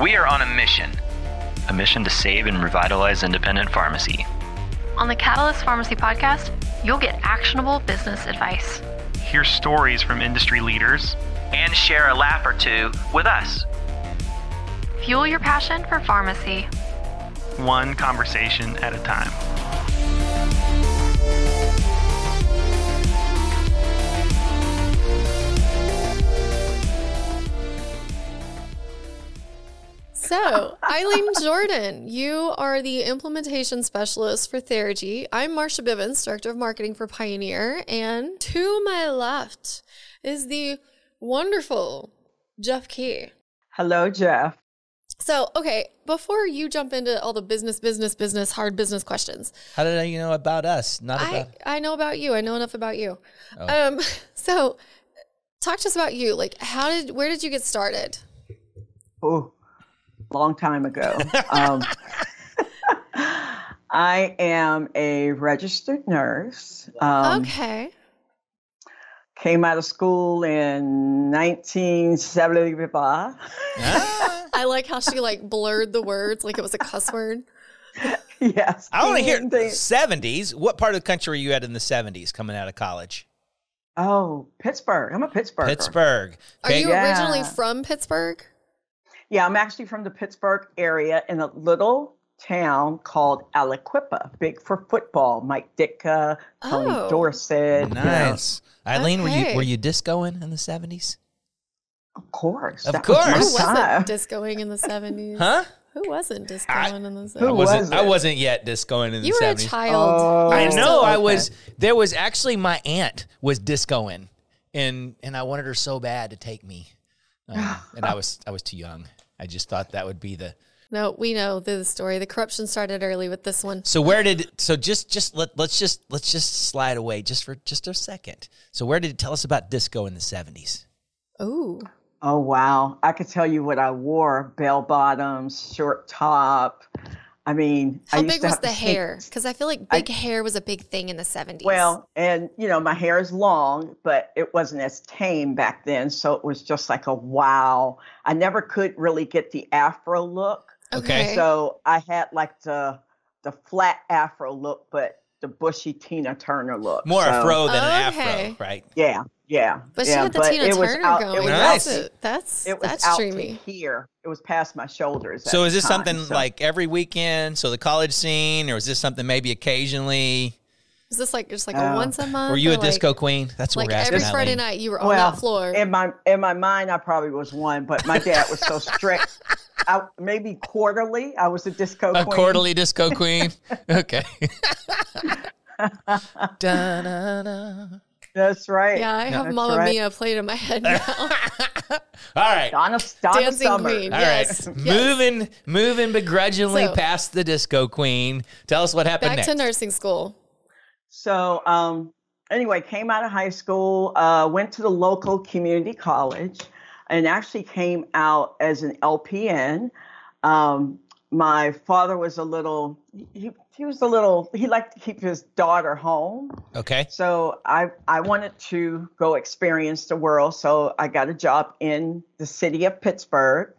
We are on a mission a mission to save and revitalize independent pharmacy. On the Catalyst Pharmacy podcast, you'll get actionable business advice. Hear stories from industry leaders and share a laugh or two with us. Fuel your passion for pharmacy. One conversation at a time. So, Eileen Jordan, you are the implementation specialist for Therigy. I'm Marsha Bivens, Director of Marketing for Pioneer. And to my left is the wonderful Jeff Key. Hello, Jeff. So, okay, before you jump into all the business, business, business, hard business questions, How did you know about us? Not I, about. I know about you. I know enough about you. Oh. Um, so, talk to us about you. Like, how did, where did you get started? Oh, long time ago. um, I am a registered nurse. Um, okay. Came out of school in 1975. Ah, I like how she like blurred the words like it was a cuss word. yes. I want to hear And seventies. What part of the country were you at in the seventies coming out of college? Oh, Pittsburgh. I'm a Pittsburgh. Pittsburgh. Are you Yeah. originally from Pittsburgh? Yeah, I'm actually from the Pittsburgh area in a little town called Aliquippa, big for football. Mike Ditka, Tony Oh. Dorsett. you know. Nice. Eileen, were you Okay. were you discoing in the seventies? Of course. Of that was course. Who wasn't time. discoing in the 70s? Huh? Who wasn't discoing I- in the 70s? Who I was wasn't. I wasn't yet discoing in the You were a child. Oh, I know. still- I okay. was. There was actually my aunt was discoing, and and I wanted her so bad to take me, um, and I was I was too young. I just thought that would be the. No, we know the story. The corruption started early with this one. So where did so just just let let's just let's just slide away just for just a second. So where did it tell us about disco in the seventies? Ooh. Oh wow! I could tell you what I wore: bell bottoms, short top. I mean, I How used big to was the hair? Because I feel like big hair was a big thing in the 70s. Well, and you know, my hair is long, but it wasn't as tame back then, so it was just like a wow. I never could really get the afro look, okay. so I had like the the flat afro look, but the bushy Tina Turner look. More so, afro than an Okay. afro, right? Yeah, yeah. But she had the Tina it was Turner out- going. It was Nice. That's, out, that's, it was that's out dreamy. here. It was past my shoulders. So is this time, something so- like every weekend? So the college scene, or is this something maybe occasionally? Is this like just like a once a month? Were you or a like- disco queen? That's what Like we're asking. every Friday Eileen. night, you were on well, that floor. in my in my mind, I probably was one, but my dad was so strict. I, maybe quarterly, I was a disco A queen. quarterly disco queen. okay. Da-na-na. That's right. yeah, I have That's Mamma right. Mia played in my head now. All right. Donna, Donna Dancing Summer. Queen. All right. Yes, yes. Moving moving begrudgingly So- past the disco queen. Tell us what happened Back next. to nursing school. So, um, anyway, came out of high school, uh, went to the local community college, and actually came out as an LPN. Um, my father was a little, he, he was a little, he liked to keep his daughter home. Okay. So I, I wanted to go experience the world. So I got a job in the city of Pittsburgh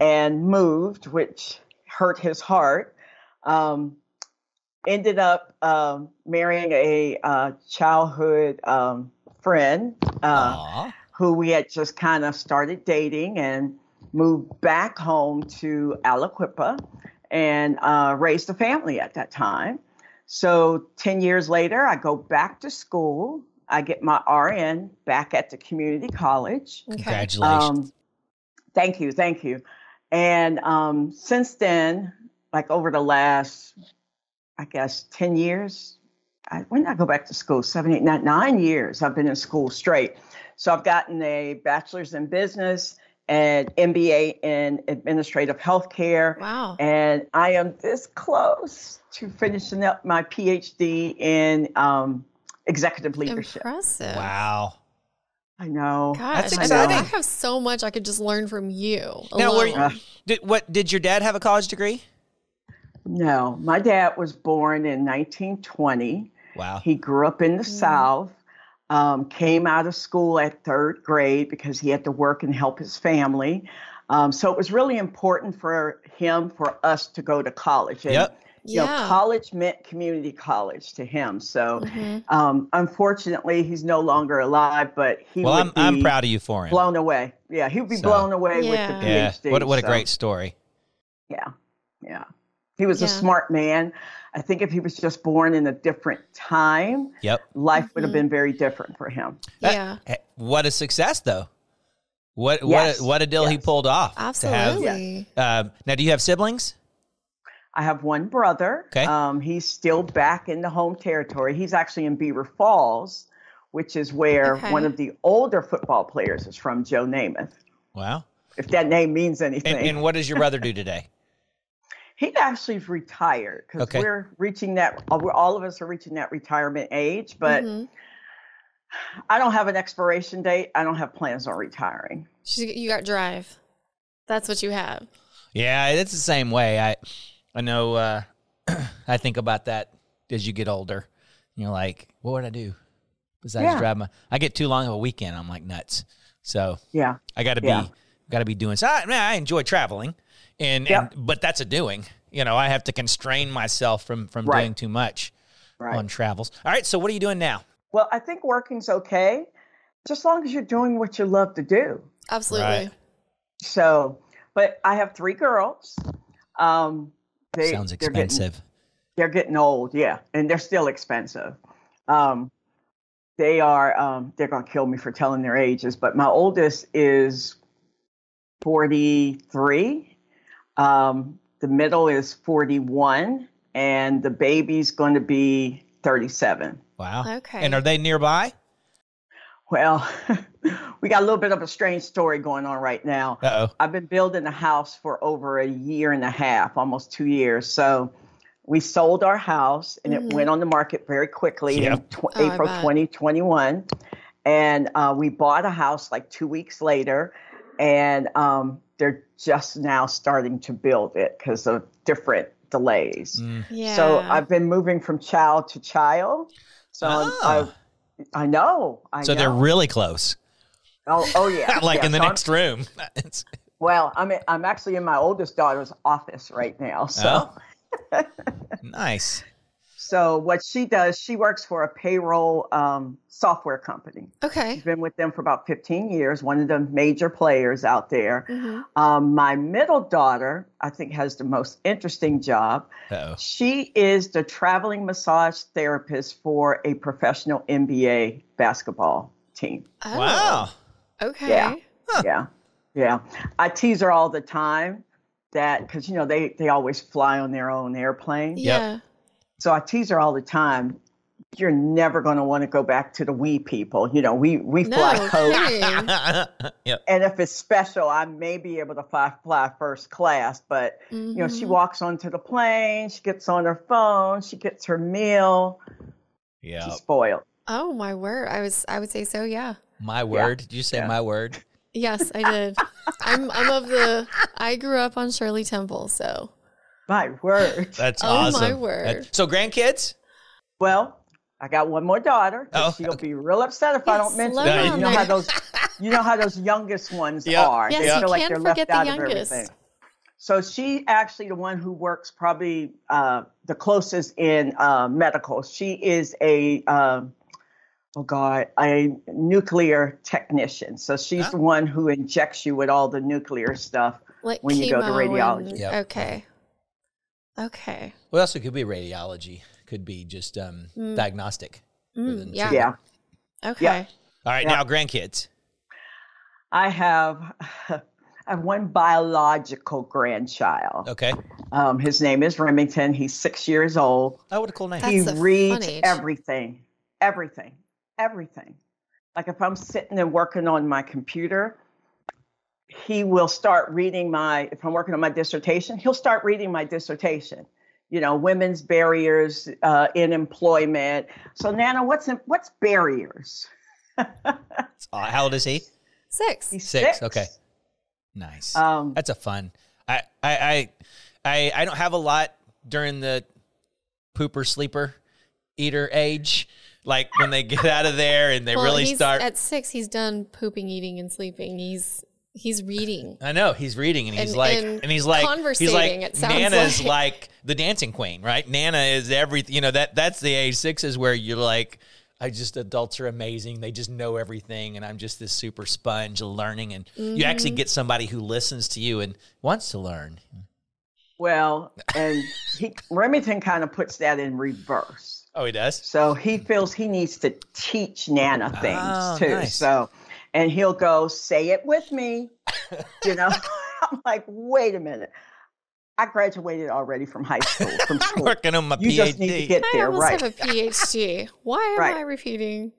and moved, which hurt his heart. Um, ended up um, marrying a uh, childhood um, friend uh, who we had just kind of started dating and moved back home to Aliquippa and uh, raised a family at that time. So 10 years later, I go back to school. I get my RN back at the community college. Okay. Congratulations. Um, thank you, thank you. And um, since then, like over the last, I guess, 10 years, I, when did I go back to school? Seven, eight, nine, nine years I've been in school straight. So I've gotten a bachelor's in business and MBA in administrative healthcare. Wow. And I am this close to finishing up my PhD in um, executive leadership. Impressive. wow. I know. Gosh, That's I know. exciting. I have so much I could just learn from you. Now, were alone. you, did what did your dad have a college degree? No, my dad was born in 1920. Wow. He grew up in the South, um, came out of school at third grade because he had to work and help his family. Um, so it was really important for him for us to go to college. And, Yep. You know, Yeah. college meant community college to him. So, Mhm. um, unfortunately, he's no longer alive. But he Well, would I'm I'm proud of you for him. blown away. Yeah, he would be So- blown away Yeah. with the yeah. PhD. What what a so, great story. Yeah, yeah. He was a smart man. I think if he was just born in a different time, Yep. life would have Mhm. been very different for him. Yeah. Hey, What a success though. What Yes. what a, what a deal he pulled off. to have- Absolutely. um, now, do you have siblings? I have one brother. Okay. Um, he's still back in the home territory. He's actually in Beaver Falls, which is where Okay. one of the older football players is from, Joe Namath. Wow. If that name means anything. And, and what does your brother do today? he actually is retired because Okay. we're reaching that. we're- All of us are reaching that retirement age, but Mhm. I don't have an expiration date. I don't have plans on retiring. You got drive. That's what you have. Yeah, it's the same way. I I know. Uh, I think about that as you get older. You're like, what would I do besides Yeah. drive my? I get too long of a weekend. I'm like nuts. So Yeah. I got to Yeah. be got to be doing. So I, man, I enjoy traveling, and, Yep. and but that's a doing. You know, I have to constrain myself from from Right. doing too much Right. on travels. All right. So what are you doing now? Well, I think working's okay, just long as you're doing what you love to do. Absolutely. Right. So, but I have three girls. Um, they, Sounds they're getting- expensive. They're getting old, yeah, and they're still expensive. Um, they are. Um, they're gonna kill me for telling their ages, but my oldest is forty-three. Um, the middle is forty-one, and the baby's going to be thirty-seven. Wow. Okay. And are they nearby? Well, we got a little bit of a strange story going on right now. Uh oh. I've been building a house for over a year and a half, almost two years. So we sold our house and Mhm. it went on the market very quickly in tw- Oh, April 2021. And uh, we bought a house like two weeks later, and um, they're just now starting to build it because of different delays. Mm. yeah. So I've been moving from child to child. So I'm- Ah. I, I know. I So know. they're really close. Oh, oh yeah. like yeah. in the So I'm- next room. Well, I'm in, I'm actually in my oldest daughter's office right now. So Oh. nice. So what she does, she works for a payroll um, software company. okay. She's been with them for about 15 years. One of the major players out there. Mhm. Um, my middle daughter, I think, has the most interesting job. Uh oh. She is the traveling massage therapist for a professional NBA basketball team. Oh, Wow. Okay. Yeah. Yeah, yeah. I tease her all the time that because you know they they always fly on their own airplane. Yeah. So I tease her all the time. You're never going to want to go back to the we people. You know, we we No fly coach, kidding. yep. and if it's special, I may be able to fly fly first class. But you know, she Mhm. walks onto the plane, she gets on her phone, she gets her meal. Yeah. She's spoiled. Oh my word! I was. I would say so. Yeah. My word. Did you say Yeah. my word? Yes, I did. I'm. I'm of the. I grew up on Shirley Temple, so My word. That's Oh, awesome. my word. So grandkids? Well, I got one more daughter. but Oh, she'll be real upset if I don't mention slow it. down You know how those, you know how those youngest ones Yep. are. Yes, they you feel like can't they're forget left the out youngest. of everything. So she actually the one who works probably uh, the closest in uh, medical. She is a um, oh god, a nuclear technician. So she's Huh? the one who injects you with all the nuclear stuff. like When you go to radiology. and- Yep. Okay. Okay. Well, also could be radiology. Could be just um, Mm. diagnostic. Mm, than yeah. Yeah. Okay. All right, Yeah. now grandkids. I have I have one biological grandchild. Okay. Um, his name is Remington. He's six years old. Oh, what a cool name. That's he reads everything, everything, everything. Like if I'm sitting and working on my computer, he will start reading my. If I'm working on my dissertation, he'll start reading my dissertation. You know, women's barriers uh, in employment. So Nana, what's in, what's barriers? Uh, how old is he? Six. He's Six. Okay. Nice. Um, That's a fun. I, I, I, I, I don't have a lot during the pooper sleeper eater age. Like when they get out of there and they Well, really he's- start. at six. He's done pooping, eating, and sleeping. He's He's reading. I know he's reading and he's And- like and and he's like he's like conversating, it sounds Nana's like. like. the dancing queen, right? Nana is everything. You know that that's the age six is where you're like, I just adults are amazing. They just know everything, and I'm just this super sponge learning. And you Mm-hmm. actually get somebody who listens to you and wants to learn. Well, and he Remington kind of puts that in reverse. Oh, he does. So he feels he needs to teach Nana things Oh, too. nice. So, and he'll go, say it with me. You know, I'm like, wait a minute. I graduated already from high school. From school. Working on my you PhD. just need to get I there, almost right? have a PhD. Why am Right. I repeating?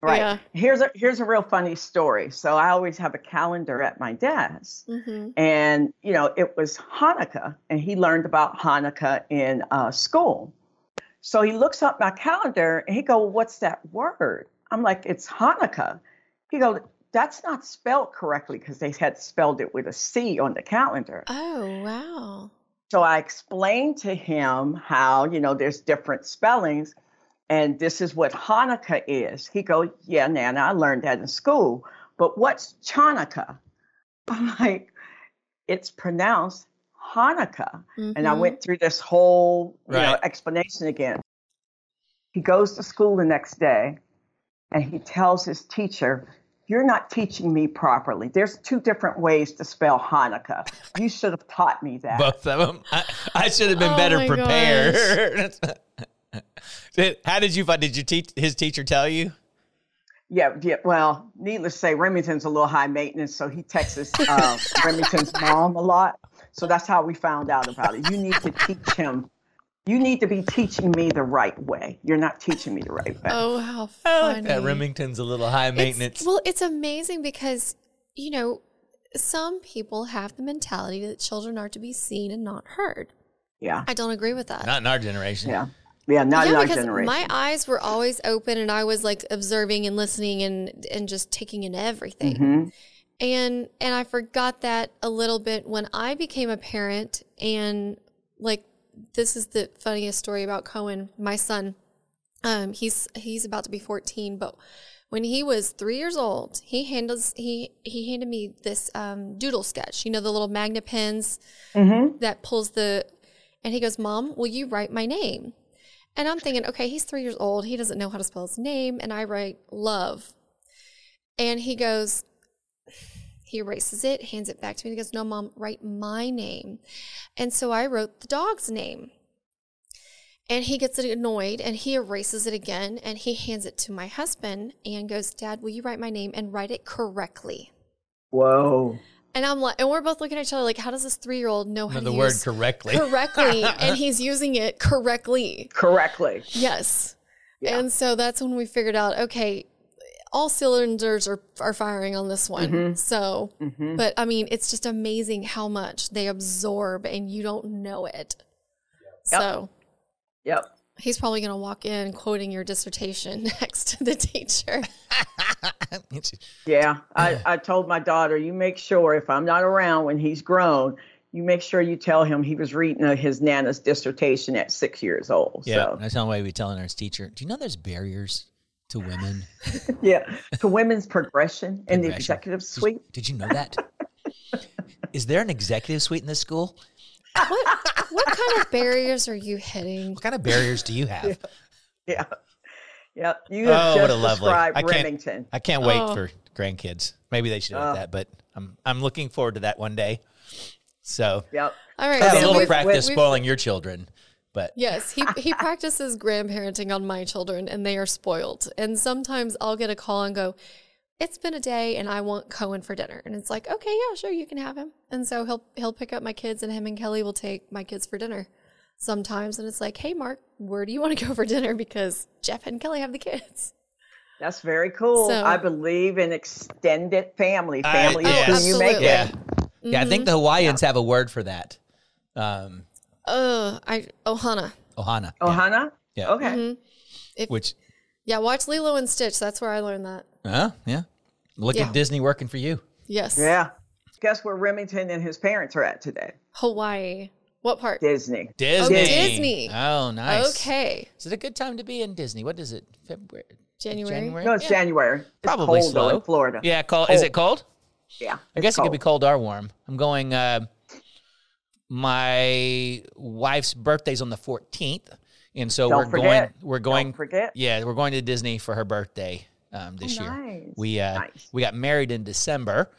Right. Yeah. Here's a here's a real funny story. So I always have a calendar at my desk, hmm and you know it was Hanukkah, and he learned about Hanukkah in uh, school. So he looks up my calendar and he go, "What's that word?" I'm like, "It's Hanukkah." He goes, "That's not spelled correctly because they had spelled it with a C on the calendar." Oh wow. So I explained to him how, you know, there's different spellings and this is what Hanukkah is. He goes, Yeah, Nana, I learned that in school. But what's Chanukah? I'm like, it's pronounced Hanukkah. And I Mhm. went through this whole you know, explanation again. He goes to school the next day and he tells his teacher, You're not teaching me properly. There's two different ways to spell Hanukkah. You should have taught me that. Both of them. I, I should have been Oh better my prepared. How did you find? Did your teach his teacher tell you? Yeah, yeah. Well, needless to say, Remington's a little high maintenance, so he texts uh, Remington's mom a lot. So that's how we found out about it. You need to teach him. You need to be teaching me the right way. You're not teaching me the right way. Oh how I like that Remington's a little high It's- maintenance. well, it's amazing because you know some people have the mentality that children are to be seen and not heard. Yeah, I don't agree with that. Not in our generation. yeah, yeah. Not in yeah, our because generation. my eyes were always open and I was like observing and listening and and just taking in everything. Mhm. And and I forgot that a little bit when I became a parent and like this is the funniest story about Cohen, my son. Um he's he's about to be 14, but when he was 3 years old, he handles he he handed me this um doodle sketch, you know the little magnet pens Mhm. that pulls the and he goes, "Mom, will you write my name?" And I'm thinking, "Okay, he's 3 years old. He doesn't know how to spell his name." And I write love. And he goes he erases it, hands it back to me. and He goes, "No, Mom, write my name." And so I wrote the dog's name. And he gets annoyed and he erases it again and he hands it to my husband and goes, "Dad, will you write my name and write it correctly?" Whoa. And I'm like, and we're both looking at each other like, how does this three year old know how Know to the use word correctly. correctly? and he's using it correctly. Correctly. Yes. Yeah. And so that's when we figured out, okay, all cylinders are, are firing on this one. Mhm. So, Mhm. but I mean, it's just amazing how much they absorb and you don't know it. So Yep. he's probably going to walk in quoting your dissertation next to the teacher. Yeah. I, I told my daughter, you make sure if I'm not around when he's grown, you make sure you tell him he was reading uh, his nana's dissertation at six years old. yeah, So that's the way we telling our teacher. Do you know there's barriers to women? yeah, to women's progression in the executive suite. Did, you know that? Is there an executive suite in this school? what, what kind of barriers are you hitting? What kind of barriers do you have? Yeah. Yep. You have Oh, what a lovely- described I can't- Remington. I can't wait Oh. for grandkids. Maybe they should have Oh. that, but I'm I'm looking forward to that one day. So Yep. All right. I have a then so little we've- practice we've- spoiling your children, but Yes, he he practices grandparenting on my children and they are spoiled. And sometimes I'll get a call and go, "It's been a day and I want Cohen for dinner." And it's like, "Okay, yeah, sure, you can have him." And so he'll he'll pick up my kids and him and Kelly will take my kids for dinner sometimes and it's like, "Hey Mark, where do you want to go for dinner because Jeff and Kelly have the kids?" That's very cool. So- I believe in extended family. I- Family yes. is who you make Absolutely. it. yeah, yeah. I think the Hawaiians have a word for that. Um, Uh, I Ohana. ohana. Oh, yeah. Hannah? Yeah. Okay. Mhm. If, Which, yeah, watch Lilo and Stitch. That's where I learned that. uh, yeah. Look Yeah. at Disney working for you. Yes. Yeah. Guess where Remington and his parents are at today? Hawaii. What part? Disney. Disney. Oh, Disney. Oh, nice. Okay. Is it a good time to be in Disney? What is it? February? January. January? No, it's Yeah. January. It's Probably cold, slow. though in Florida. Yeah, cold. Is it cold? Yeah. I guess it could be cold or warm. I'm going. Uh, my wife's birthday's on the 14th, and so Don't we're forget. going. We're going. Don't forget. Yeah, we're going to Disney for her birthday um, this Oh, year. nice. We uh, Nice. we got married in December,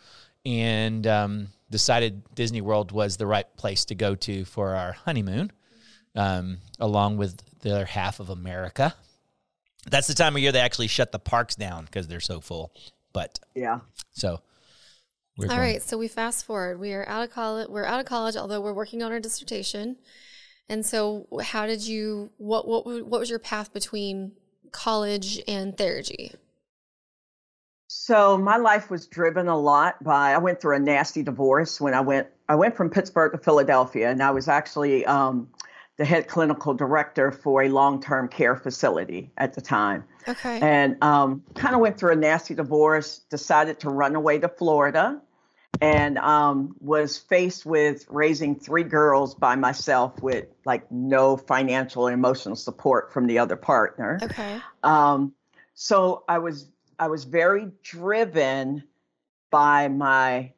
and um, decided Disney World was the right place to go to for our honeymoon, um, along with the other half of America. That's the time of year they actually shut the parks down because they're so full. But Yeah. so we're All going- right, so we fast forward. We are out of college. We're out of college, although we're working on our dissertation. And so, how did you? What what what was your path between college and therapy? So my life was driven a lot by I went through a nasty divorce when I went I went from Pittsburgh to Philadelphia and I was actually um, the head clinical director for a long-term care facility at the time Okay. and um, kind of went through a nasty divorce decided to run away to Florida and um, was faced with raising three girls by myself with like no financial and emotional support from the other partner okay. um, so I was I was very driven by my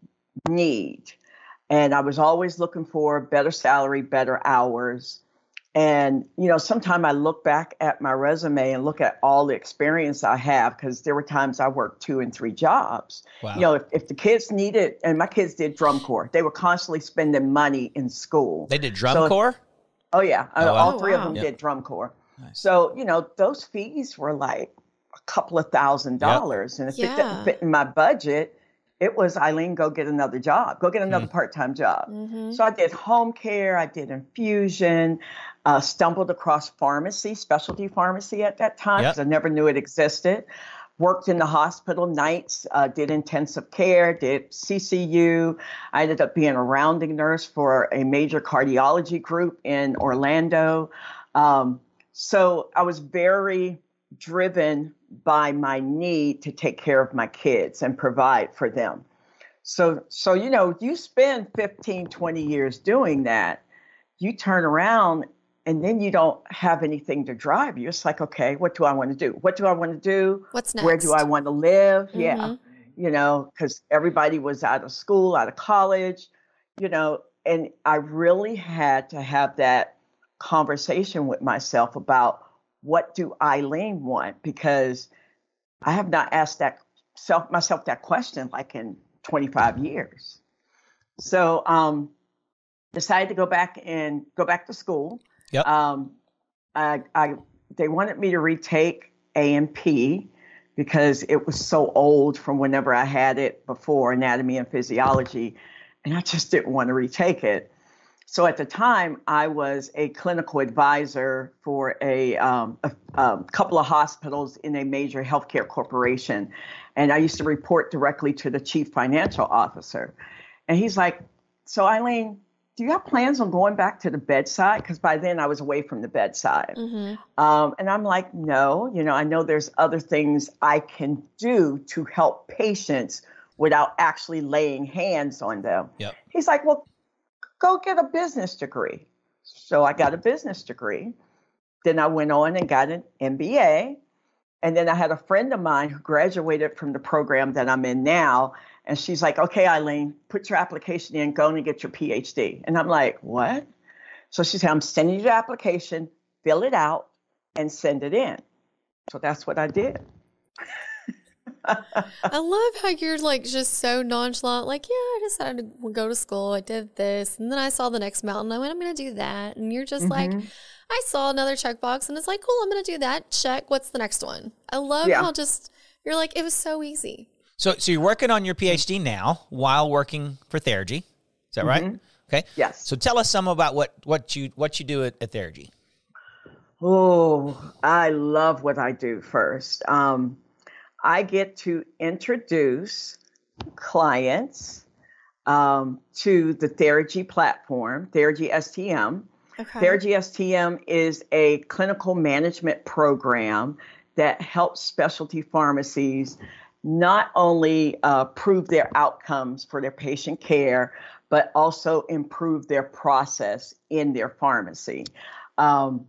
need, and I was always looking for better salary, better hours. And you know, sometimes I look back at my resume and look at all the experience I have because there were times I worked two and three jobs. Wow. You know, if, if the kids needed, and my kids did drum corps, they were constantly spending money in school. They did drum So- corps. Oh yeah, Oh, wow. all Oh, three of oh, them Yep. did drum corps. Nice. So you know those fees were like a couple of thousand dollars, and if it didn't fit in my budget, it was Eileen, go get another job, go get another part-time job. Mm-hmm. So I did home care, I did infusion, uh, stumbled across pharmacy, specialty pharmacy at that time Yep. because I never knew it existed. Worked in the hospital nights, uh, did intensive care, did CCU. I ended up being a rounding nurse for a major cardiology group in Orlando. Um, so I was very driven by my need to take care of my kids and provide for them. So, so you know, you spend 15, 20 years doing that, you turn around and then you don't have anything to drive you. It's like, okay, what do I want to do? What do I want to do? What's next? Where do I want to live? Yeah. Mhm. You know, because everybody was out of school, out of college, you know, and I really had to have that conversation with myself about what do Eileen want? Because I have not asked that self myself that question like in 25 years. So um decided to go back and go back to school. Yep. Um I, I they wanted me to retake A&P because it was so old from whenever I had it before anatomy and physiology and I just didn't want to retake it. So at the time, I was a clinical advisor for a, um, a, um, couple of hospitals in a major healthcare corporation. And I used to report directly to the chief financial officer. And he's like, So, Eileen, do you have plans on going back to the bedside? Because by then I was away from the bedside. Mhm. Um, and I'm like, No, you know, I know there's other things I can do to help patients without actually laying hands on them. Yep. He's like, Well, go get a business degree. So I got a business degree. Then I went on and got an MBA. And then I had a friend of mine who graduated from the program that I'm in now. And she's like, okay, Eileen, put your application in, go and get your PhD. And I'm like, what? So she said, I'm sending you the application, fill it out, and send it in. So that's what I did. I love how you're like just so nonchalant. Like, yeah, I decided to go to school. I did this, and then I saw the next mountain. I went, I'm going to do that, and you're just like, Mhm. I saw another checkbox, and it's like, cool, I'm going to do that. Check. What's the next one? I love Yeah. how just you're like, it was so easy. So, so you're working on your PhD now while working for Therigy. Is that right? Mhm. Okay. Yes. So tell us some about what what you what you do at, at Therigy. Oh, I love what I do first. Um, I get to introduce clients um, to the Therigy platform, Therigy STM. Okay. Therigy STM is a clinical management program that helps specialty pharmacies not only uh, prove their outcomes for their patient care, but also improve their process in their pharmacy. Um,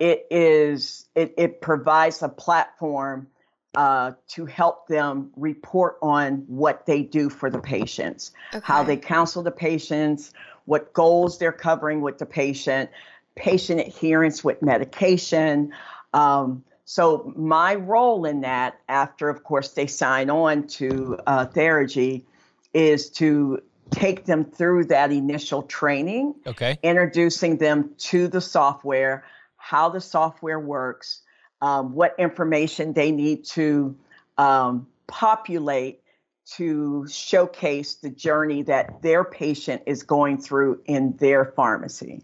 it is it, it provides a platform uh, to help them report on what they do for the patients, how they counsel the patients, what goals they're covering with the patient, patient adherence with medication. Um, so my role in that, after of course they sign on to uh, Therigy, is to take them through that initial training Okay. introducing them to the software, how the software works, um, what information they need to um, populate to showcase the journey that their patient is going through in their pharmacy.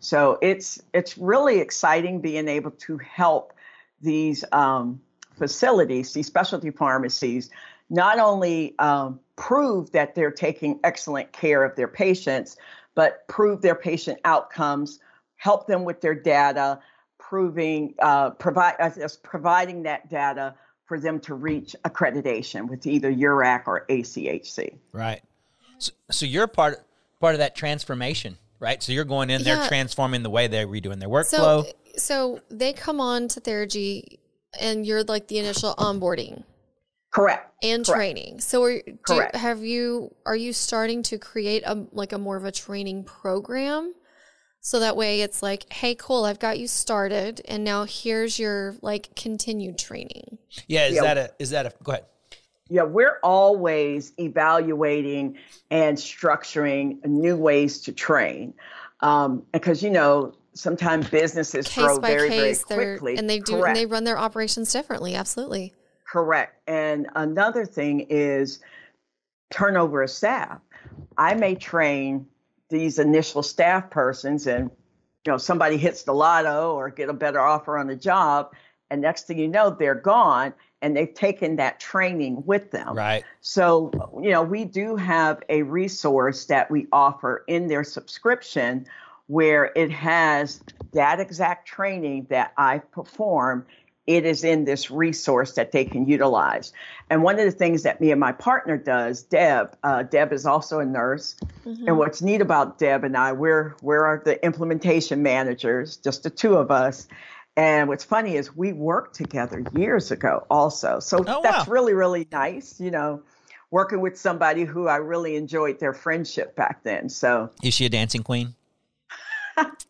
So it's it's really exciting being able to help these um, facilities, these specialty pharmacies, not only um, prove that they're taking excellent care of their patients, but prove their patient outcomes, help them with their data, proving uh, provide as, as providing that data for them to reach accreditation with either URAC or ACHC. Right. So, so you're part part of that transformation, right? So you're going in there Yeah. transforming the way they're redoing their workflow. so so they come on to Therigy, and you're like the initial onboarding Correct. and Correct. training. So, are, do, Correct. have you are you starting to create a like a more of a training program? So that way, it's like, hey, cool, I've got you started, and now here's your like continued training. yeah. Is Yeah. that a? Is that a? Go ahead. Yeah, we're always evaluating and structuring new ways to train. Um, because, you know, sometimes businesses Case grow by very, case, very quickly. and they do Correct. and they run their operations differently. Absolutely. Correct. And another thing is turnover of staff. I may train these initial staff persons and you know somebody hits the lotto or get a better offer on the job and next thing you know they're gone and they've taken that training with them. Right. So, you know, we do have a resource that we offer in their subscription where it has that exact training that I perform. It is in this resource that they can utilize. And one of the things that me and my partner does, Deb, uh, Deb is also a nurse. And what's neat about Deb and I, we're we're the implementation managers, just the two of us. And what's funny is we worked together years ago also. So Oh, that's wow. really, really nice, you know, working with somebody who I really enjoyed their friendship back then. So Is she a dancing queen?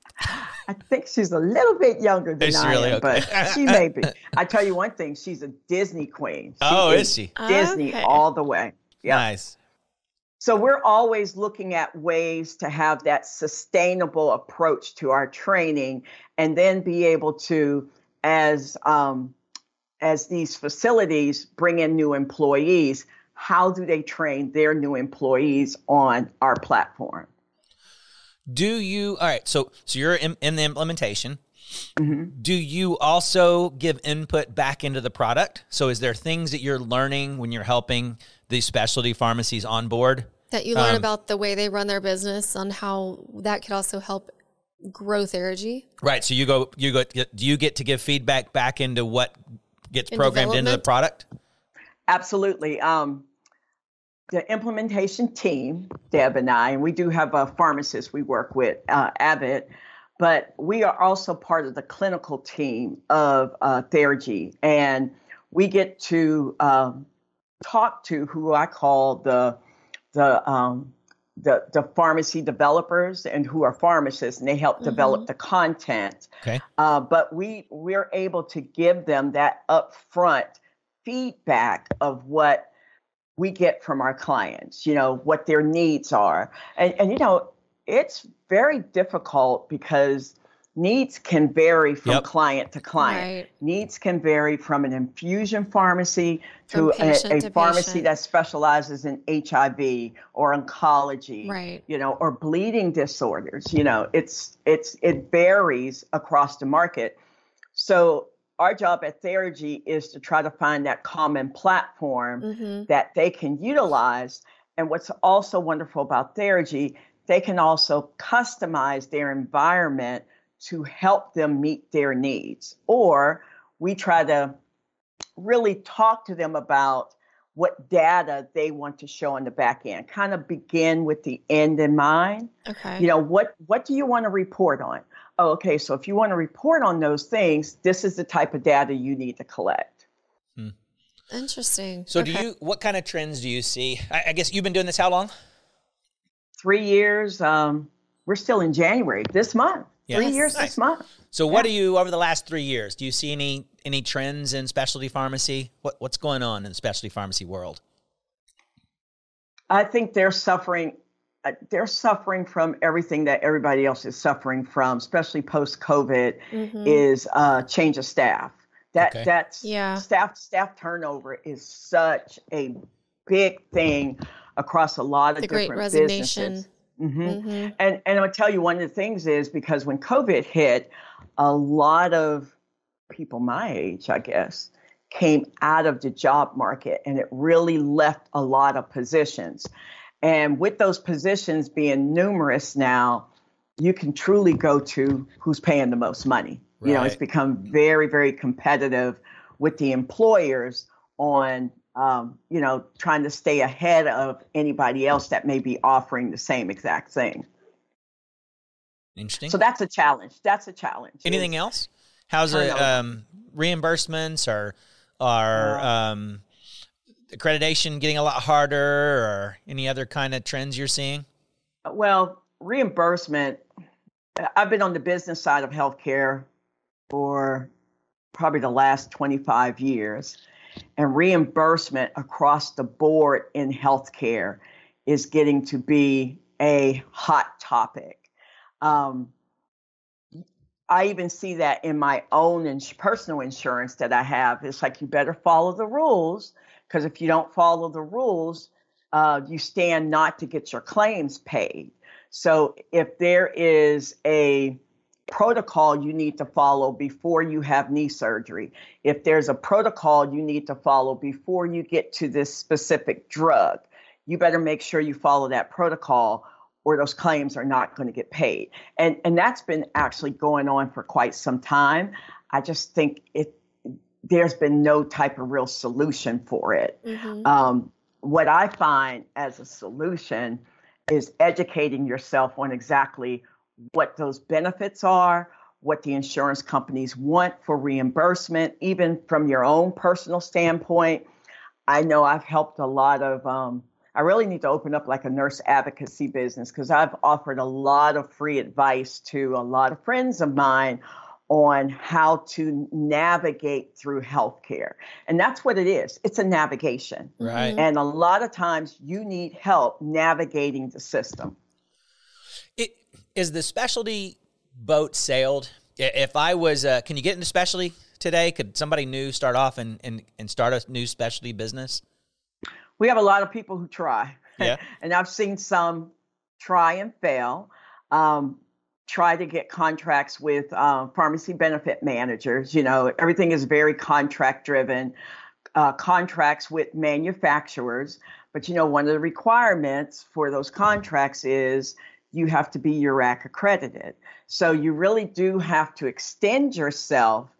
I think she's a little bit younger than Is she I really? am, Okay. but she may be. I tell you one thing, she's a Disney queen. She Oh, is she? Disney Okay. all the way. Yeah. Nice. So we're always looking at ways to have that sustainable approach to our training, and then be able to, as um, as these facilities bring in new employees, how do they train their new employees on our platform? Do you? All right. So so you're in, in the implementation. Mm-hmm. Do you also give input back into the product? So is there things that you're learning when you're helping these specialty pharmacies on board? That you learn Um, about the way they run their business on how that could also help grow Therigy. Right. So you go you go do you get to give feedback back into what gets In programmed into the product? Absolutely. Um, the implementation team, Deb and I, and we do have a pharmacist we work with, uh, Abbott, but we are also part of the clinical team of uh, Therigy. And we get to um, talk to who I call the, the, um, the, the pharmacy developers and who are pharmacists, and they help develop the content. Okay. Uh, but we we're able to give them that upfront feedback of what we get from our clients. You know what their needs are, and and you know it's very difficult because needs can vary from Yep. client to client. Right. Needs can vary from an infusion pharmacy to a, a to pharmacy patient. that specializes in HIV or oncology Right. you know, or bleeding disorders. You know, it's it's it varies across the market. So our job at Therigy is to try to find that common platform Mm-hmm. that they can utilize. And what's also wonderful about Therigy, they can also customize their environment to help them meet their needs. Or we try to really talk to them about what data they want to show on the back end. Kind of begin with the end in mind. Okay. You know, what what do you want to report on? Oh, okay, so if you want to report on those things, this is the type of data you need to collect. Interesting. So, do you? What kind of trends do you see? I, I guess you've been doing this how long? Three years. Um, we're still in January this month. Yeah. Three Yes. years Nice. this month. So, what do you over the last three years? Do you see any any trends in specialty pharmacy? What what's going on in the specialty pharmacy world? I think they're suffering. Uh, They're suffering from everything that everybody else is suffering from, especially post COVID. Mhm. Is uh, change of staff. That Okay. that's Yeah. staff staff turnover is such a big thing across a lot of The great different resignation. businesses. Mhm. Mhm. And and I'll tell you one of the things is because when COVID hit, a lot of people my age, I guess, came out of the job market and it really left a lot of positions. And with those positions being numerous now, you can truly go to who's paying the most money. You know, it's become very, very competitive with the employers on um, you know, trying to stay ahead of anybody else that may be offering the same exact thing. Interesting. So that's a challenge. That's a challenge. Anything else? How's it, um, reimbursements or or Uh, um, accreditation getting a lot harder, or any other kind of trends you're seeing? Well, reimbursement. I've been on the business side of healthcare for probably the last 25 years, and reimbursement across the board in healthcare is getting to be a hot topic. Um, I even see that in my own ins- personal insurance that I have. It's like you better follow the rules because if you don't follow the rules, uh, you stand not to get your claims paid. So if there is a protocol you need to follow before you have knee surgery, if there's a protocol you need to follow before you get to this specific drug, you better make sure you follow that protocol or those claims are not going to get paid. And and that's been actually going on for quite some time. I just think it there's been no type of real solution for it. Mhm. Um, what I find as a solution is educating yourself on exactly what those benefits are, what the insurance companies want for reimbursement, even from your own personal standpoint. I know I've helped a lot of, um, I really need to open up like a nurse advocacy business because I've offered a lot of free advice to a lot of friends of mine on how to navigate through healthcare. And that's what it is it's a navigation. Right. And a lot of times you need help navigating the system. It, is the specialty boat sailed? If I was, uh, can you get into specialty today? Could somebody new start off and, and, and start a new specialty business? We have a lot of people who try. Yeah. and I've seen some try and fail. Um, try to get contracts with uh, pharmacy benefit managers. You know, everything is very contract driven. Uh, contracts with manufacturers, but you know, one of the requirements for those contracts is you have to be URAC accredited. So you really do have to extend yourself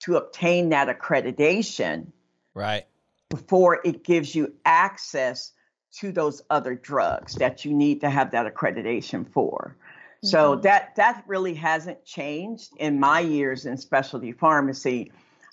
to obtain that accreditation Right. before it gives you access to those other drugs that you need to have that accreditation for. So that that really hasn't changed in my years in specialty pharmacy.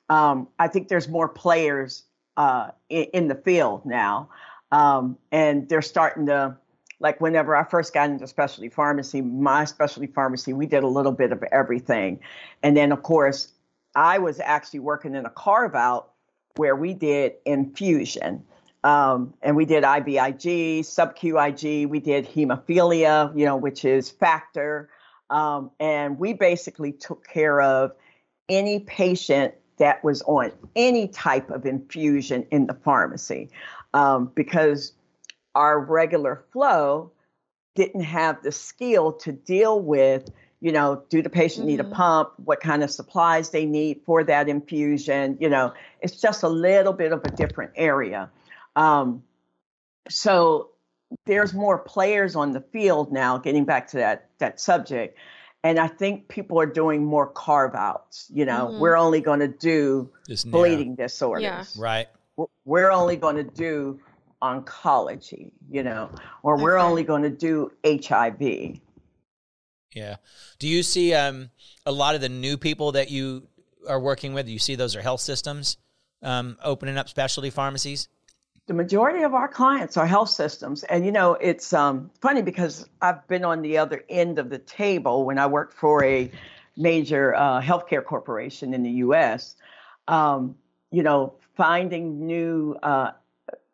Um, I think there's more players uh, in, in the field now, um, and they're starting to. Like whenever I first got into specialty pharmacy, my specialty pharmacy, we did a little bit of everything, and then of course, I was actually working in a carve out where we did infusion. Um, and we did IVIG, sub QIG, we did hemophilia, you know, which is factor. Um, and we basically took care of any patient that was on any type of infusion in the pharmacy um, because our regular flow didn't have the skill to deal with you know do the patient need a Mhm. pump what kind of supplies they need for that infusion you know it's just a little bit of a different area um, so there's more players on the field now getting back to that that subject and i think people are doing more carve outs you know Mhm. we're only going to do Just narrow. bleeding disorders Right. we're- we're only going to do oncology, you know, or we're only going to do HIV. Yeah. Do you see um, a lot of the new people that you are working with? You see those are health systems um, opening up specialty pharmacies? The majority of our clients are health systems. And, you know, it's um, funny because I've been on the other end of the table when I worked for a major uh, healthcare corporation in the US. Um, you know, finding new uh,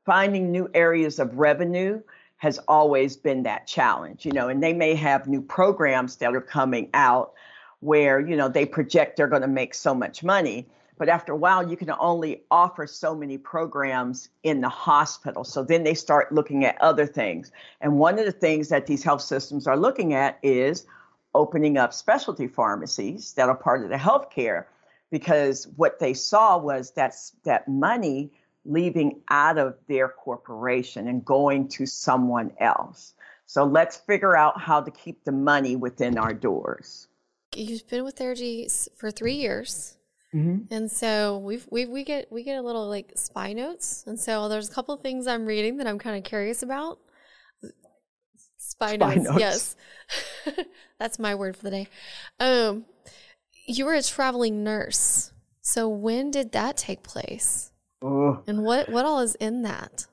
finding new areas of revenue has always been that challenge, you know, and they may have new programs that are coming out where, you know, they project they're going to make so much money. But after a while, you can only offer so many programs in the hospital. So then they start looking at other things. And one of the things that these health systems are looking at is opening up specialty pharmacies that are part of the healthcare because what they saw was that that money leaving out of their corporation and going to someone else. So let's figure out how to keep the money within our doors. You've been with Therigy for three years. Mm-hmm. And so we've, we we get we get a little like spy notes, and so there's a couple things I'm reading that I'm kind of curious about. Spy, spy notes, notes, yes, that's my word for the day. Um, you were a traveling nurse, so when did that take place? And what what all is in that?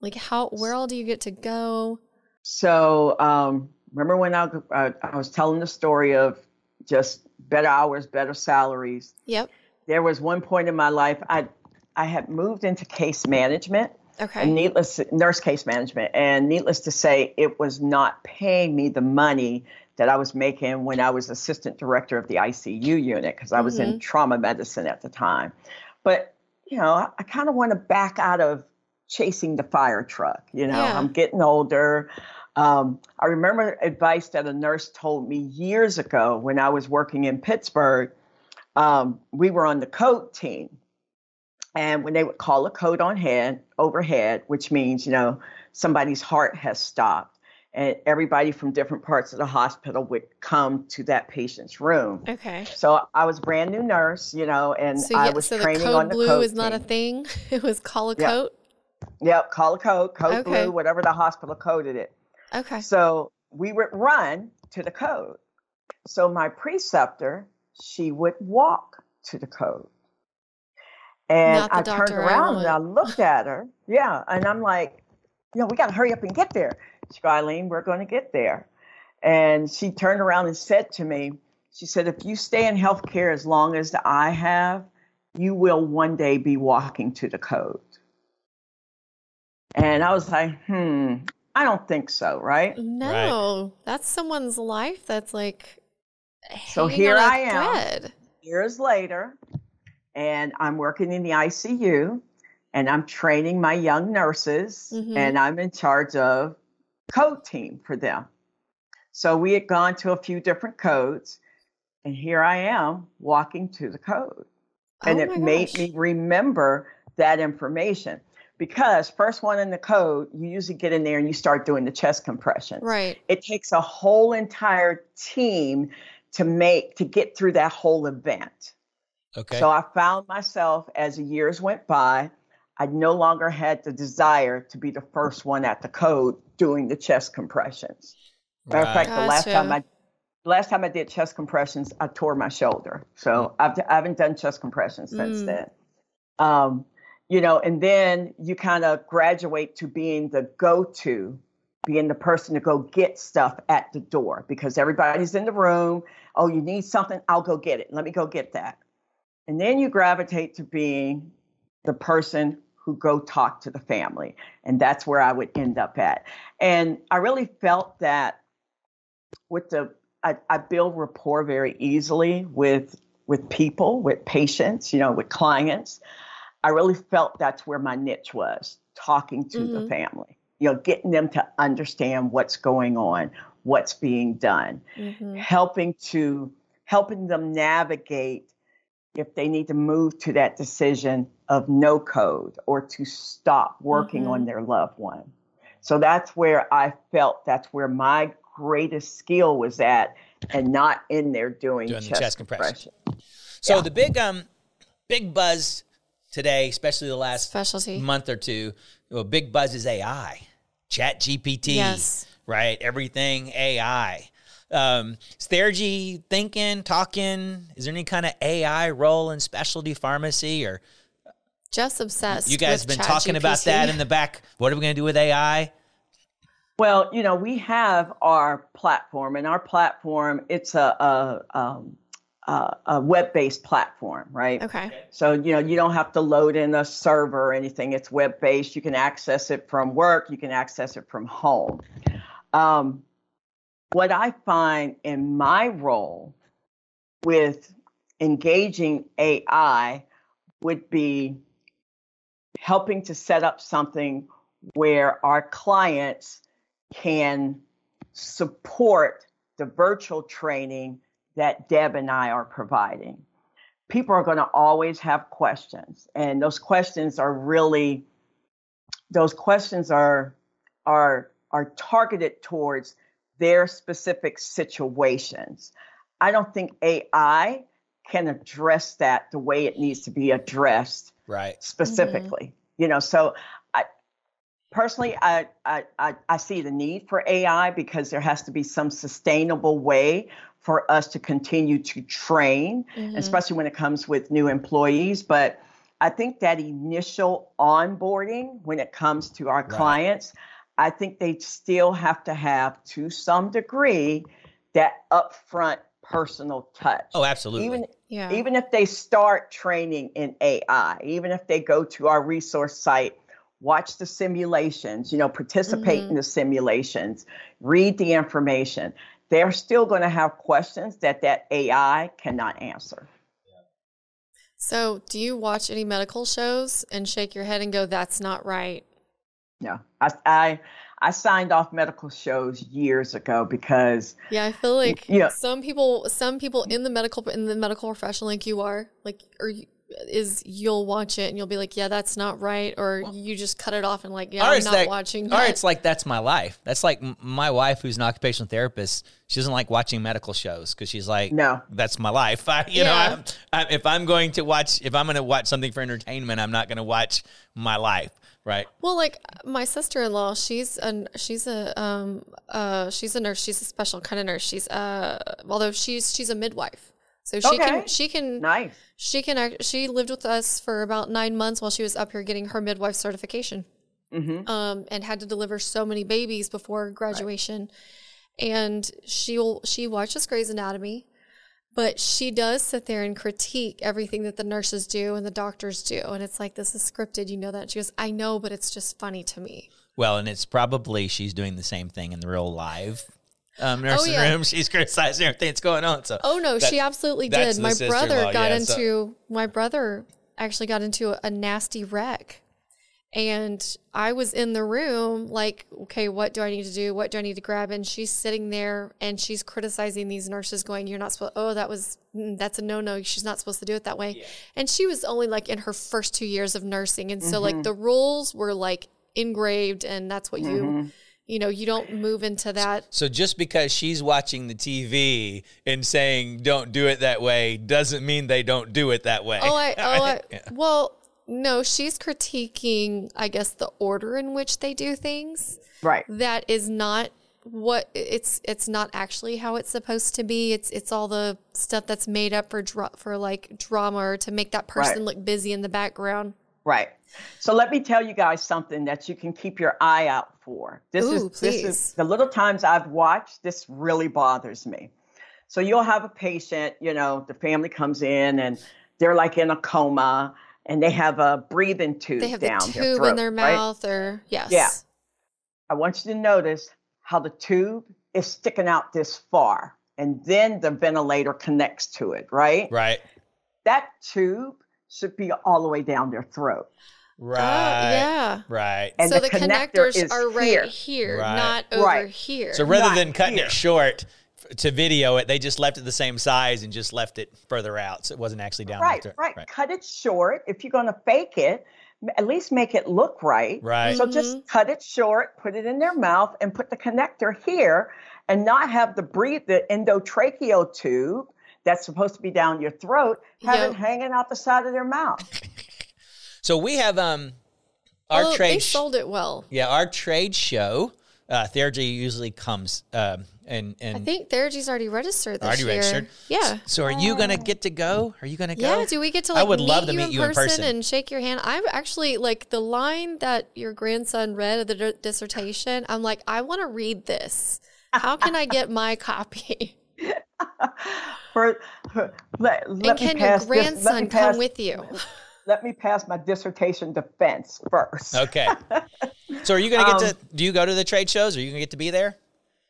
Like how where all do you get to go? So um, remember when I, I, I was telling the story of just better hours, better salaries. Yep. There was one point in my life I I had moved into case management. Okay. And needless nurse case management, and needless to say, it was not paying me the money that I was making when I was assistant director of the ICU unit because I was mm-hmm. in trauma medicine at the time. But you know, I kind of want to back out of chasing the fire truck. You know, yeah. I'm getting older. Um, I remember advice that a nurse told me years ago when I was working in Pittsburgh. Um, we were on the code team. And when they would call a code on head overhead, which means, you know, somebody's heart has stopped, and everybody from different parts of the hospital would come to that patient's room. Okay. So I was brand new nurse, you know, and so, I was so training the code on the blue code is not team. a thing. It was call a yep. code. Yep, call a code, code okay. blue, whatever the hospital coded it. Okay. So we would run to the code. So my preceptor, she would walk to the code. And I turned around I and I looked at her. Yeah. And I'm like, you know, we got to hurry up and get there. Eileen, we're going to get there. And she turned around and said to me, she said, if you stay in healthcare as long as I have, you will one day be walking to the code. And I was like, hmm, I don't think so, right? No, right. that's someone's life that's like. So here I am, years later, and I'm working in the ICU and I'm training my young nurses, mm-hmm. and I'm in charge of code team for them. So we had gone to a few different codes, and here I am walking to the code. And oh it made me remember that information because first one in the code, you usually get in there and you start doing the chest compression. Right. It takes a whole entire team to make to get through that whole event. Okay. So I found myself as the years went by, I no longer had the desire to be the first one at the code doing the chest compressions. Matter of fact, the last time I last time I did chest compressions, I tore my shoulder. So mm. I've, I haven't done chest compressions since mm. then. Um, you know, and then you kind of graduate to being the go-to, being the person to go get stuff at the door because everybody's in the room. Oh, you need something? I'll go get it. Let me go get that. And then you gravitate to being the person who go talk to the family. And that's where I would end up at. And I really felt that with the I, I build rapport very easily with with people, with patients, you know, with clients. I really felt that's where my niche was, talking to mm-hmm. the family, you know, getting them to understand what's going on, what's being done, mm-hmm. helping to helping them navigate if they need to move to that decision of no code or to stop working mm-hmm. on their loved one. So that's where I felt that's where my greatest skill was at and not in there doing, doing chest, the chest compression. compression. So yeah. the big um big buzz today, especially the last specialty month or two, well, big buzz is AI. Chat GPT. Yes. Right? Everything AI. Um, is Therigy thinking, talking? Is there any kind of AI role in specialty pharmacy or Just obsessed. You guys with been talking about that in the back. What are we going to do with AI? Well, you know, we have our platform, and our platform it's a a, um, a, a web-based platform, right? Okay. So you know, you don't have to load in a server or anything. It's web-based. You can access it from work. You can access it from home. Um, what I find in my role with engaging AI would be helping to set up something where our clients can support the virtual training that Deb and I are providing. People are going to always have questions, and those questions are really those questions are are are targeted towards their specific situations. I don't think AI can address that the way it needs to be addressed Right. Mm-hmm. specifically. You know, so I personally I, I I I see the need for AI because there has to be some sustainable way for us to continue to train, Mhm. especially when it comes with new employees. But I think that initial onboarding when it comes to our Right. clients, I think they still have to have to some degree that upfront personal touch. Oh, absolutely. Even Yeah. even if they start training in AI, even if they go to our resource site, watch the simulations, you know, participate Mhm. in the simulations, read the information, they're still going to have questions that that AI cannot answer. so, do you watch any medical shows and shake your head and go, "That's not right"? No, I, I I signed off medical shows years ago because Yeah, I feel like yeah. some people, some people in the medical in the medical profession, like you are, like, are you, is you'll watch it and you'll be like, "Yeah, that's not right," or you just cut it off and like, "Yeah, I'm not that- watching." Or that." it's like that's my life. That's like my wife, who's an occupational therapist. She doesn't like watching medical shows because she's like, No. that's my life. I, you know, I'm, I'm, if I'm going to watch, if I'm going to watch something for entertainment, I'm not going to watch my life, right? Well, like my sister in law, she's a she's a um uh she's a nurse. She's a special kind of nurse. She's uh although she's she's a midwife, so she Okay. can she can nice. she can act, she lived with us for about nine months while she was up here getting her midwife certification. hmm Um, and had to deliver so many babies before graduation, and she'll she watches Grey's Anatomy. But she does sit there and critique everything that the nurses do and the doctors do. And it's like, this is scripted. You know that? She goes, I know, but it's just funny to me. Well, and it's probably she's doing the same thing in the real live um, nursing yeah. room. She's criticizing everything that's going on. So, Oh no, That- she absolutely did. My brother got yeah, so- into my brother actually got into a, a nasty wreck. And I was in the room like, okay, what do I need to do? What do I need to grab? And she's sitting there and she's criticizing these nurses going, you're not supposed, oh, that was, mm, that's a no-no. She's not supposed to do it that way. And she was only like in her first two years of nursing. And so like the rules were like engraved and that's what you, you know, you don't move into that. so just because she's watching the TV and saying "don't do it that way" doesn't mean they don't do it that way. Oh, I, oh, I, Yeah. well, no, she's critiquing, I guess, the order in which they do things. Right. That is not what it's. It's not actually how it's supposed to be. It's it's all the stuff that's made up for dra- for like drama or to make that person Right. look busy in the background. Right. So let me tell you guys something that you can keep your eye out for. This Ooh, is this is the little times I've watched, this really bothers me. So you'll have a patient, you know, the family comes in and they're like in a coma and they have a breathing tube They have the down tube their throat, in their right? mouth, or yes, Yeah. I want you to notice how the tube is sticking out this far and then the ventilator connects to it, right? right, That tube should be all the way down their throat. right, Oh, yeah. right. And so the the, connector connectors are right here. here, Right. not over Right. here. So rather Not than cutting here. it short to video it, they just left it the same size and just left it further out, so it wasn't actually down right, there. right, Cut it short. If you're going to fake it, at least make it look right. Right. So just mm-hmm. cut it short, put it in their mouth, and put the connector here, and not have the breathe the endotracheal tube that's supposed to be down your throat, have Yep. it hanging out the side of their mouth. So we have um our oh, trade they sold it well. Yeah, our trade show uh, Therigy usually comes um, and and I think Therigy's already registered this year. already year. registered. Yeah. So are you gonna get to go? Are you gonna go? Yeah, do we get to I would meet, love to you, meet in you in person person. and shake your hand? I'm actually like the line that your grandson read of the d- dissertation. I'm like, I want to read this. How can I get my copy? For, for- let, and let me can your pass this- let me grandson pass- come with you? Let me pass my dissertation defense first. Okay. so are you gonna get Um, to? Do you go to the trade shows? Are you gonna get to be there?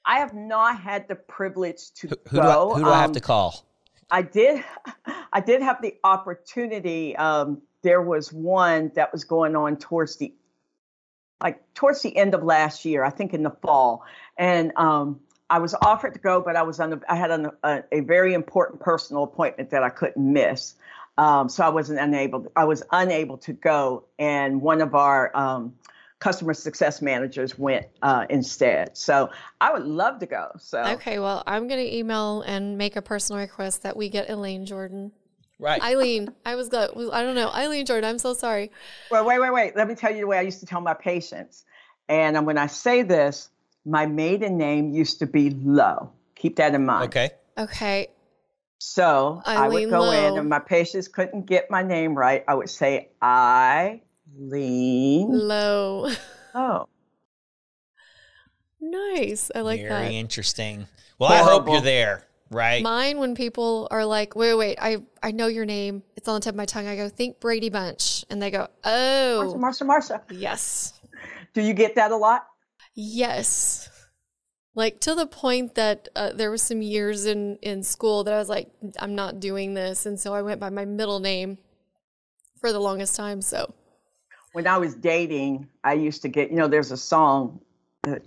I have not had the privilege to Who, who go. do I, who do I have Um, to call? I did, I did have the opportunity. Um, there was one that was going on towards the, like towards the end of last year, I think in the fall, and um, I was offered to go, but I was on. The, I had an, a, a very important personal appointment that I couldn't miss, um, so I wasn't unable. I was unable to go, and one of our um, customer success managers went uh, instead. So I would love to go. So Okay, well, I'm gonna email and make a personal request that we get Elaine Jordan. Right. Eileen, I was go. I don't know, Eileen Jordan. I'm so sorry. Well, wait, wait, wait. Let me tell you the way I used to tell my patients. And um, when I say this, my maiden name used to be Low. Keep that in mind. okay. Okay, So I would go in, and my patients couldn't get my name right. I would say I Eileen. low. Oh, nice. I like Very that. Very interesting. Well, I hope you're there. Right. Mine, when people are like, wait, wait, I, I know your name. It's on the tip of my tongue. I go, think Brady Bunch. And they go, oh, Marsha, Marsha, Marsha. yes. Do you get that a lot? Yes. Like to the point that uh, there was some years in, in school that I was like, I'm not doing this. And so I went by my middle name for the longest time. So When I was dating, I used to get, you know, there's a song,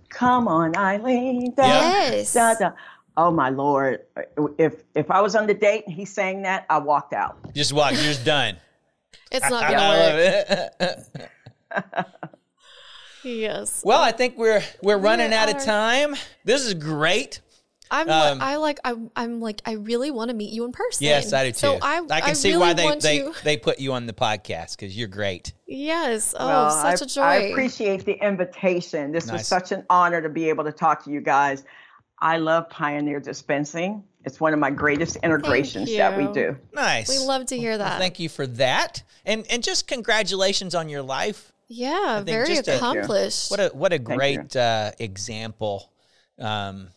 Come on, Eileen. Da, Yes. da, da. Oh, my Lord. If, if I was on the date and he sang that, I walked out. Just walk. You're just done. it's not going to work. love it. Yes. well, I think we're we're running out of time. This is great. I'm Um, I like I'm I'm like I really want to meet you in person. Yes, I do too. So I I can see really why they they, to- they put you on the podcast because you're great. Yes. Oh, Well, such I, a joy. I appreciate the invitation. This Nice. was such an honor to be able to talk to you guys. I love Pioneer Dispensing. It's one of my greatest integrations that we do. Nice. We love to hear that. Thank you for that, and and just congratulations on your life. Yeah, very just a- accomplished. What a what a great uh, example um,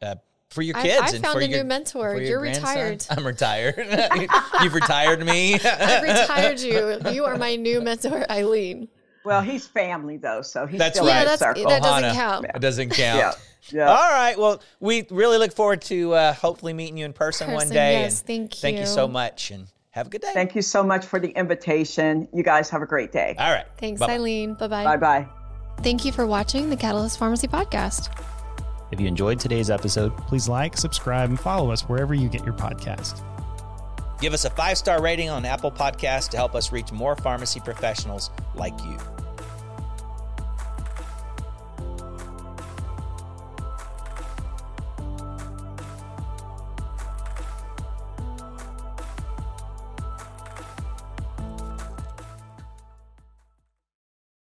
uh, for your kids. I and found for a new your- mentor. your You're grandson. retired. I'm retired. You've retired me. I've retired you. You are my new mentor, Eileen. Well, he's family though, so he's That's still right. in Yeah, that's circle. that doesn't Ohana. count. It doesn't count. yeah, yeah. All right. Well, we really look forward to uh, hopefully meeting you in person, one day. yes, and thank Thank you you. so much, and have a good day. Thank you so much for the invitation. You guys have a great day. All right. Thanks, Bye-bye. Eileen. Bye bye. Bye bye. Thank you for watching the Catalyst Pharmacy Podcast. If you enjoyed today's episode, Please like, subscribe, and follow us wherever you get your podcast. Give us a five star rating on Apple Podcasts to help us reach more pharmacy professionals like you.